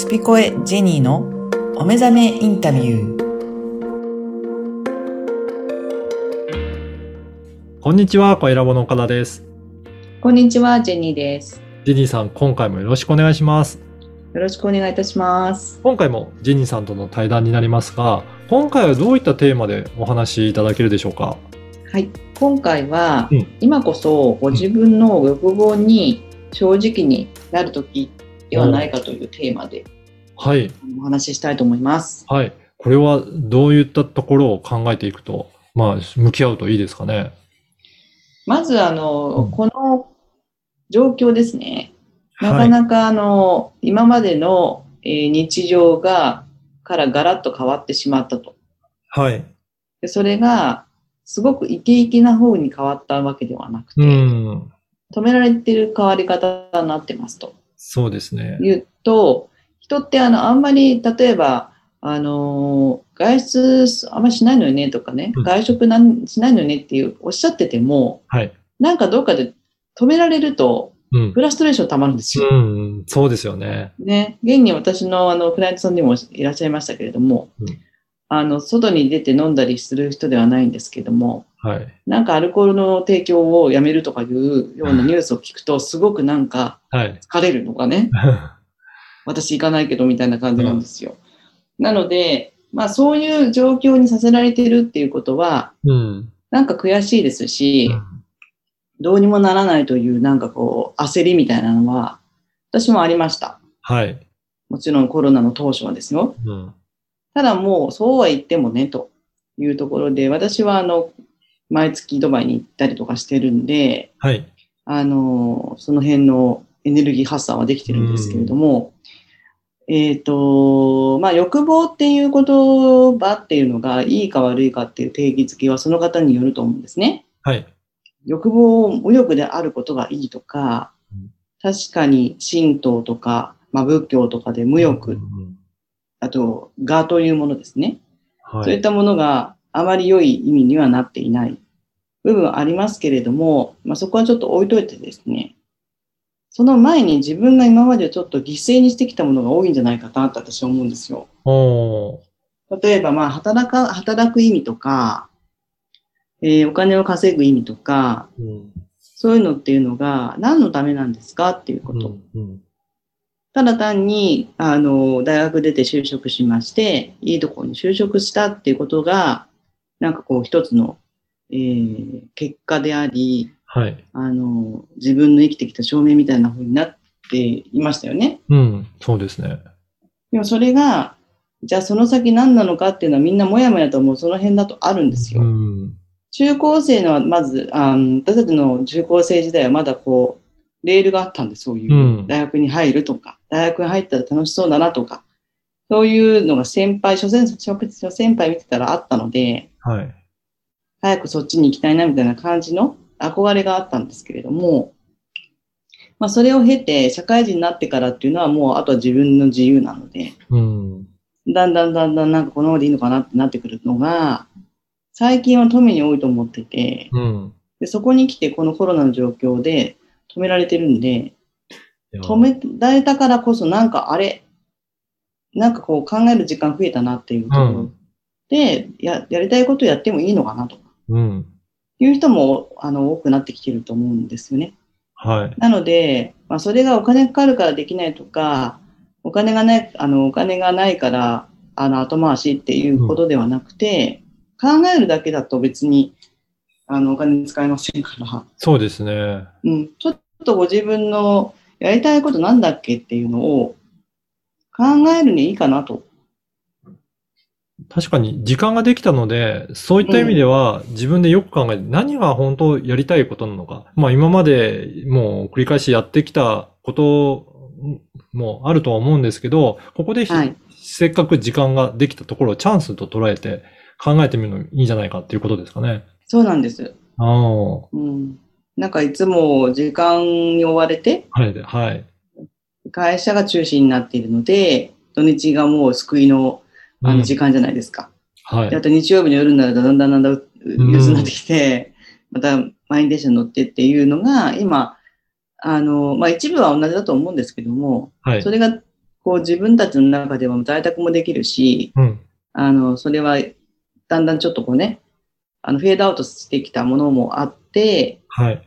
スピコエジェニーのお目覚めインタビュー。こんにちは、小ラボの岡田です。こんにちは、ジェニーです。ジェニーさん、今回もよろしくお願いします。よろしくお願いいたします。今回もジェニーさんとの対談になりますが、今回はどういったテーマでお話しいただけるでしょうか？はい。今回は、うん今こそご自分の欲望に正直になる時ではないかというテーマではい、お話ししたいと思います。はい。これはどういったところを考えていくと、まあ、向き合うといいですかね？まず、あの、うんこの状況ですね。なはい。かなか、あの、今までの、えー日常が、からガラッと変わってしまったと。はい。でそれが、すごくイケイケな方に変わったわけではなくて、うん。止められてる変わり方になってますとそうですね。言うと、人ってあの、あんまり、例えば、あのー外出あんまりしないのよねとかね、うん外食なんしないのよねっていうおっしゃってても、はい。なんかどっかで止められると、うんフ。ラストレーション溜まるんですよ。うん、そうですよね。ね。現に私のあの、クライアントさんにもいらっしゃいましたけれども、うんあの、外に出て飲んだりする人ではないんですけども、はい。なんかアルコールの提供をやめるとかいうようなニュースを聞くと、すごくなんかはい。疲れるのかね。私行かないけどみたいな感じなんですよ。なので、まあそういう状況にさせられてるっていうことは、うん。なんか悔しいですし、うんどうにもならないというなんかこう焦りみたいなのは、私もありました。はい。もちろんコロナの当初はですよ。うん。ただもうそうは言ってもね、というところで、私はあの、毎月ドバイに行ったりとかしてるんで、はい。あの、その辺のエネルギー発散はできてるんですけれども、えっ、と、まあ、欲望っていう言葉っていうのがいいか悪いかっていう定義づけはその方によると思うんですね。はい。欲望、無欲であることがいいとかうん、確かに神道とか、まあ、仏教とかで無う欲、んあと、我というものですね。はい。そういったものがあまり良い意味にはなっていない部分はありますけれども、まあ、そこはちょっと置いといてですね、その前に自分が今までちょっと犠牲にしてきたものが多いんじゃないかなと私は思うんですよ。例えば、まあ、働か、働く意味とか、えーお金を稼ぐ意味とか、うん。そういうのっていうのが何のためなんですかっていうこと。うん。ただ単に、あの、大学出て就職しまして、いいところに就職したっていうことが、なんかこう一つの、えー結果であり、はい。あの、自分の生きてきた証明みたいな風になっていましたよね。うん。そうですね。でもそれが、じゃあその先何なのかっていうのはみんなもやもやと思うその辺だとあるんですよ。うん。中高生のはまず、あの私たちの中高生時代はまだこう、レールがあったんで、そういううん大学に入るとか、大学に入ったら楽しそうだなとか、そういうのが先輩、諸先諸諸先輩見てたらあったので、はい。早くそっちに行きたいなみたいな感じの憧れがあったんですけれども、まあそれを経て社会人になってからっていうのはもうあとは自分の自由なので、うん。だんだんだんだんなんかこのままでいいのかなってなってくるのが、最近は富に多いと思ってて、うん。でそこに来てこのコロナの状況で止められてるんで、止められたからこそなんかあれ、なんかこう考える時間増えたなっていうところで、ややりたいことやってもいいのかなとかうん。いう人もあの多くなってきてると思うんですよね。はい。なので、まあ、それがお金かかるからできないとか、お金がない、あの、お金がないから、あの、後回しっていうことではなくて、考えるだけだと別に、あの、お金使いませんから、そうですね。うん、ちょっとご自分のやりたいことなんだっけっていうのを考えるにいいかなと。確かに時間ができたので、そういった意味では自分でよく考えて何が本当やりたいことなのか。まあ今までもう繰り返しやってきたこともあるとは思うんですけど、ここでひはい。せっかく時間ができたところをチャンスと捉えて考えてみるのいいんじゃないかっていうことですかね。そうなんです。ああ、はうん。なんかいつも時間に追われて、い、はい。会社が中心になっているので、土日がもう救いのあうんの時間じゃないですか。はいであ。と日曜日の夜になるとだんだんだんだんう憂鬱になってきて、また満員電車に乗ってっていうのが、今、あの、まあ一部は同じだと思うんですけども、はいそ。れがここう自分たちの中では在宅もできるし、うん。あの、それはだんだんちょっとこうね、あの、フェードアウトしてきたものもあって、はい。っ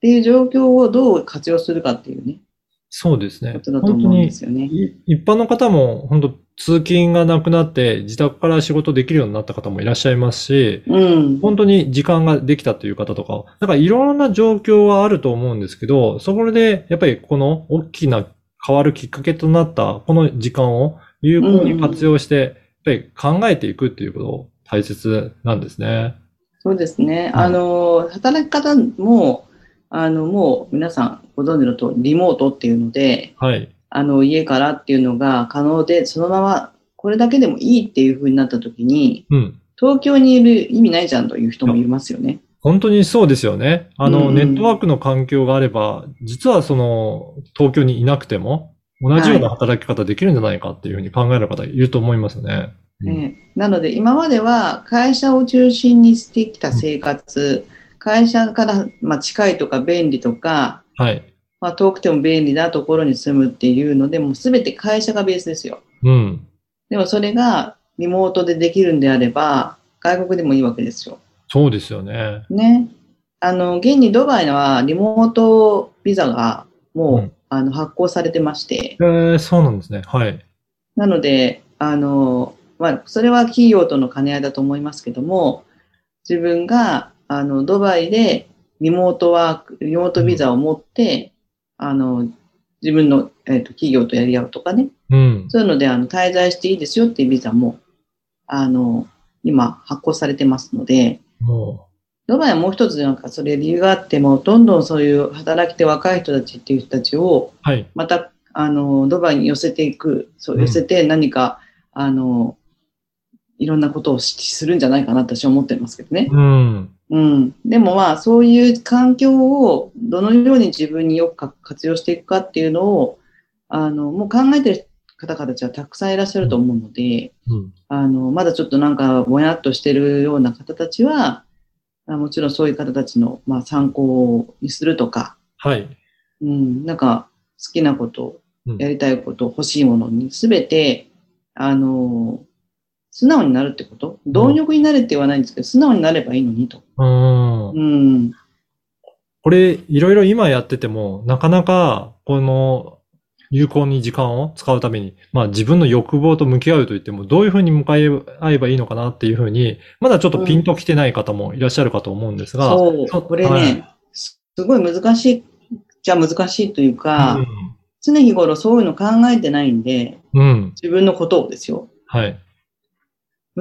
ていう状況をどう活用するかっていうね、そうですねこ。とだと思うんですよね。い一般の方も本当通勤がなくなって自宅から仕事できるようになった方もいらっしゃいますし、うん。本当に時間ができたという方とか、だからいろんな状況はあると思うんですけど、そこでやっぱりこの大きな変わるきっかけとなったこの時間を有効に活用して、やっぱり考えていくっていうこと大切なんですね。そうですね。はいあの、働き方も、あの、もう皆さんご存知の通り、リモートっていうので、はい。あの、家からっていうのが可能で、そのままこれだけでもいいっていう風になった時に、うん。東京にいる意味ないじゃんという人もいますよね。本当にそうですよね。あの、うんネットワークの環境があれば、実はその、東京にいなくても、同じような働き方できるんじゃないかっていうふうに考える方いると思いますね。うんねなので、今までは会社を中心にしてきた生活、会社から、まあ、近いとか便利とか、はい。まあ、遠くても便利なところに住むっていうので、もうすべて会社がベースですよ。うん。でもそれがリモートでできるんであれば、外国でもいいわけですよ。そうですよね。ね。あの、現にドバイはリモートビザがもう、うんあの発行されてまして、えー、そうなんですね。はい。なので、あの、まあ、それは企業との兼ね合いだと思いますけども、自分が、あの、ドバイでリモートワーク、リモートビザを持って、あの、自分の、えっと企業とやり合うとかね、うん。そういうので、あの、滞在していいですよっていうビザも、あの、今発行されてますので、もドバイはもう一つなんかそれ理由があっても、どんどんそういう働き手若い人たちっていう人たちを、う、はい。また、あの、ドバイに寄せていく、そううん寄せて何か、あの、いろんなことをしするんじゃないかな私は思ってますけどね。うん。うん。でもまあ、そういう環境をどのように自分によくか活用していくかっていうのを、あの、もう考えてる方々たちはたくさんいらっしゃると思うので、うん。あの、まだちょっとなんかぼやっとしてるような方たちは、あもちろんそういう方たちの、まあ、参考にするとか、はい。うん、なんか好きなことうん、やりたいこと、欲しいものにすべて、あの、素直になるってこと？貪欲になれって言わないんですけど、素直になればいいのにと。うん。うん。これ、いろいろ今やってても、なかなか、この、有効に時間を使うために、まあ自分の欲望と向き合うと言っても、どういうふうに向かい合えばいいのかなっていうふうに、まだちょっとピンときてない方もいらっしゃるかと思うんですが、そう、そうこれね、はいすすごい難しい、じゃ難しいというか、う常日頃そういうの考えてないんで、ん。うん。自分のことをですよ。はい。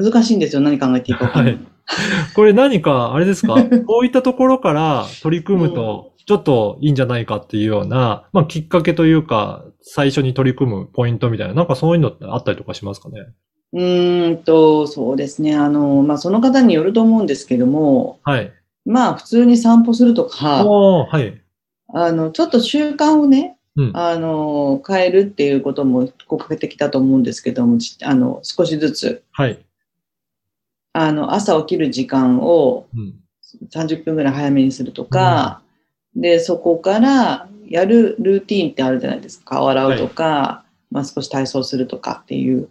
難しいんですよ。何考えていいか分かんない。これ何か、あれですか？こういったところから取り組むと、ちょっといいんじゃないかっていうような、まあきっかけというか、最初に取り組むポイントみたいな、なんかそういうのってあったりとかしますかね？うーんと、そうですね。あの、まあ、その方によると思うんですけども、はい。まあ、普通に散歩するとか、はい。あの、ちょっと習慣をね、うん。あの、変えるっていうことも効果的だと思うんですけども、ちあの、少しずつ、はい。あの、朝起きる時間をうん。30分ぐらい早めにするとか、で、そこからやるルーティーンってあるじゃないですか。顔洗うとか、まあ少し体操するとかっていう。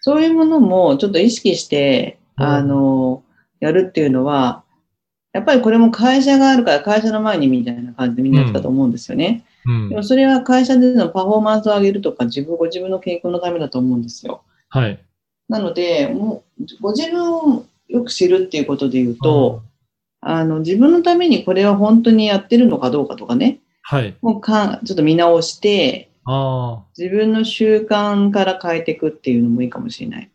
そういうものもちょっと意識して、うんあの、やるっていうのは、やっぱりこれも会社があるから会社の前にみたいな感じでみんなやってたと思うんですよね。うんでも。それは会社でのパフォーマンスを上げるとか、自分、ご自分の健康のためだと思うんですよ。はい。なので、もう、ご自分をよく知るっていうことで言うと、あの、自分のためにこれは本当にやってるのかどうかとかね、はい。もうかちょっと見直して、ああ。自分の習慣から変えていくっていうのもいいかもしれない。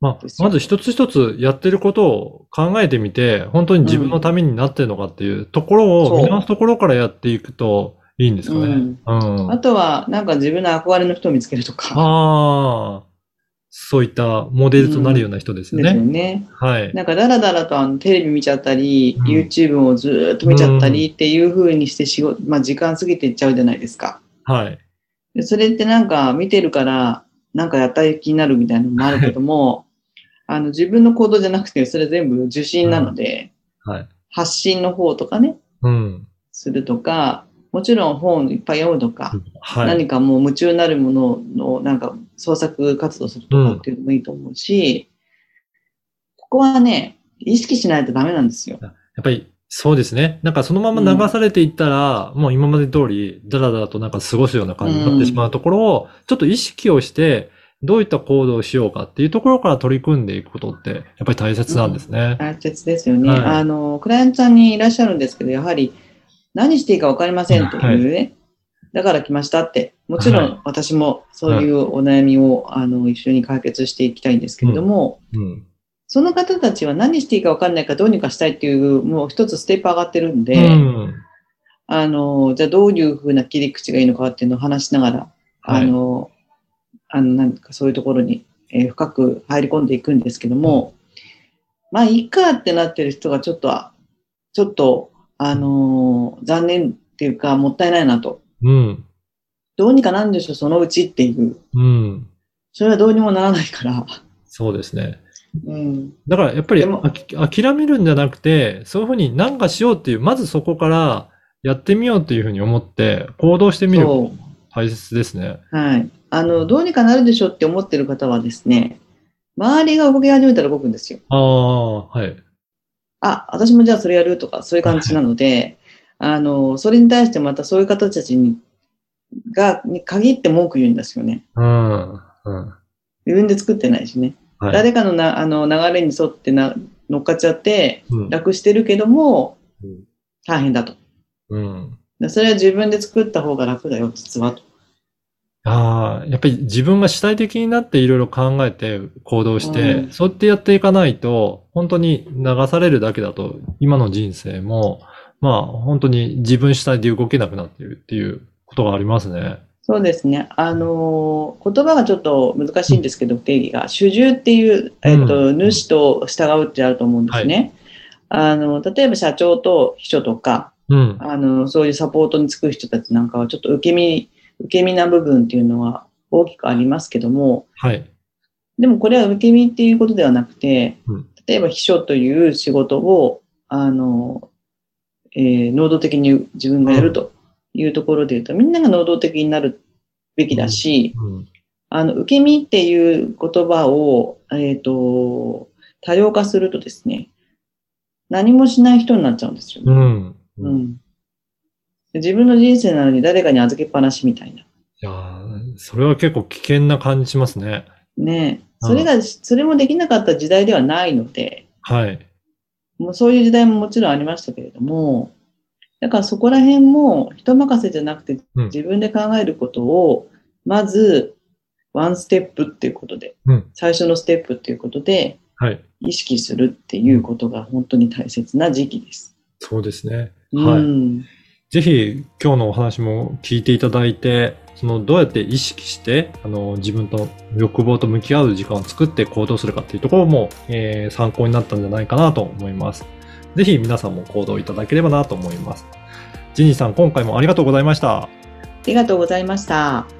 まあまず一つ一つやってることを考えてみて、本当に自分のためになってるのかっていうところを見直すところからやっていくといいんですかね。うんうん。あとは、なんか自分の憧れの人を見つけるとか、ああ。そういったモデルとなるような人ですよですよね。ね。はい。なんかだらだらとあのテレビ見ちゃったり、うん YouTube をずーっと見ちゃったりっていう風にして仕事、まあ時間過ぎていっちゃうじゃないですか。はい。でそれってなんか見てるから、なんかやった気になるみたいなのもあるけども、あの自分の行動じゃなくて、それ全部受信なので、はい。発信の方とかね、うん。するとか、もちろん本いっぱい読むとか、はい。何かもう夢中になるもののなんか創作活動するとかっていうのもいいと思うし、ここはね、意識しないとダメなんですよ。やっぱり、そうですね。なんかそのまま流されていったら、もう今まで通り、だらだらとなんか過ごすような感じになってしまうところを、ちょっと意識をして、どういった行動をしようかっていうところから取り組んでいくことって、やっぱり大切なんですね。大切ですよね。はいあの、クライアントさんにいらっしゃるんですけど、やはり何していいか分かりませんっていうね。だから来ましたって。もちろはん私もそういうお悩みを、あの一緒に解決していきたいんですけれども、うん。その方たちは何していいか分かんないからどうにかしたいっていう、もう一つステップ上がってるんで、うん。あの、じゃあどういうふうな切り口がいいのかっていうのを話しながら、はいあの、あの、なんかそういうところに、えー深く入り込んでいくんですけども、まあ、いいかってなってる人がちょっと、ちょっと、あのー残念っていうか、もったいないなと。うん。どうにかなんでしょ、そのうちっていう。うん。それはどうにもならないから。そうですね。うん。だからやっぱり諦めるんじゃなくて、そういうふうに何かしようっていう、まずそこからやってみようっていうふうに思って行動してみる大切ですね。う。はい。あの、どうにかなるでしょって思ってる方はですね、周りが動き始めたら動くんですよ。ああ、はい。あ、私もじゃあそれやるとか、そういう感じなので、あの、それに対してまたそういう方たちに、が、に限って文句言うんですよね。うん。うん。自分で作ってないしね。はい。誰かのなあの流れに沿ってな乗っかっちゃって、うん楽してるけどもうん、大変だと。うん。でそれは自分で作った方が楽だよ、実はと。ああ、やっぱり自分が主体的になっていろいろ考えて行動して、うんそうやってやっていかないと、本当に流されるだけだと、今の人生も、まあ本当に自分主体で動けなくなっているっていうことがありますね。そうですね。あのー言葉がちょっと難しいんですけど、定義が。主従っていう、えっ、と、うん主と従うってあると思うんですね。あの、例えば社長と秘書とか、うん。あの、そういうサポートに就く人たちなんかは、ちょっと受け身、受け身な部分っていうのは大きくありますけども、はい。でもこれは受け身っていうことではなくて、うん例えば秘書という仕事を、あの、えー能動的に自分がやるというところで言うと、みんなが能動的になるべきだし、うん。あの、受け身っていう言葉を、えっ、と、多様化するとですね、何もしない人になっちゃうんですよね。うん。自分の人生なのに誰かに預けっぱなしみたいな。やーそれは結構危険な感じしますね。ねそれが、それもできなかった時代ではないので、はい。もうそういう時代ももちろんありましたけれども、だからそこら辺も人任せじゃなくてうん自分で考えることを、まず、ワンステップっていうことで、うん最初のステップっていうことではい。意識するっていうことが本当に大切な時期です。そうですね。うはい。ん。ぜひ今日のお話も聞いていただいて、そのどうやって意識して、あの、自分と欲望と向き合う時間を作って行動するかっていうところも、えー参考になったんじゃないかなと思います。ぜひ皆さんも行動いただければなと思います。ジニーさん、今回もありがとうございました。ありがとうございました。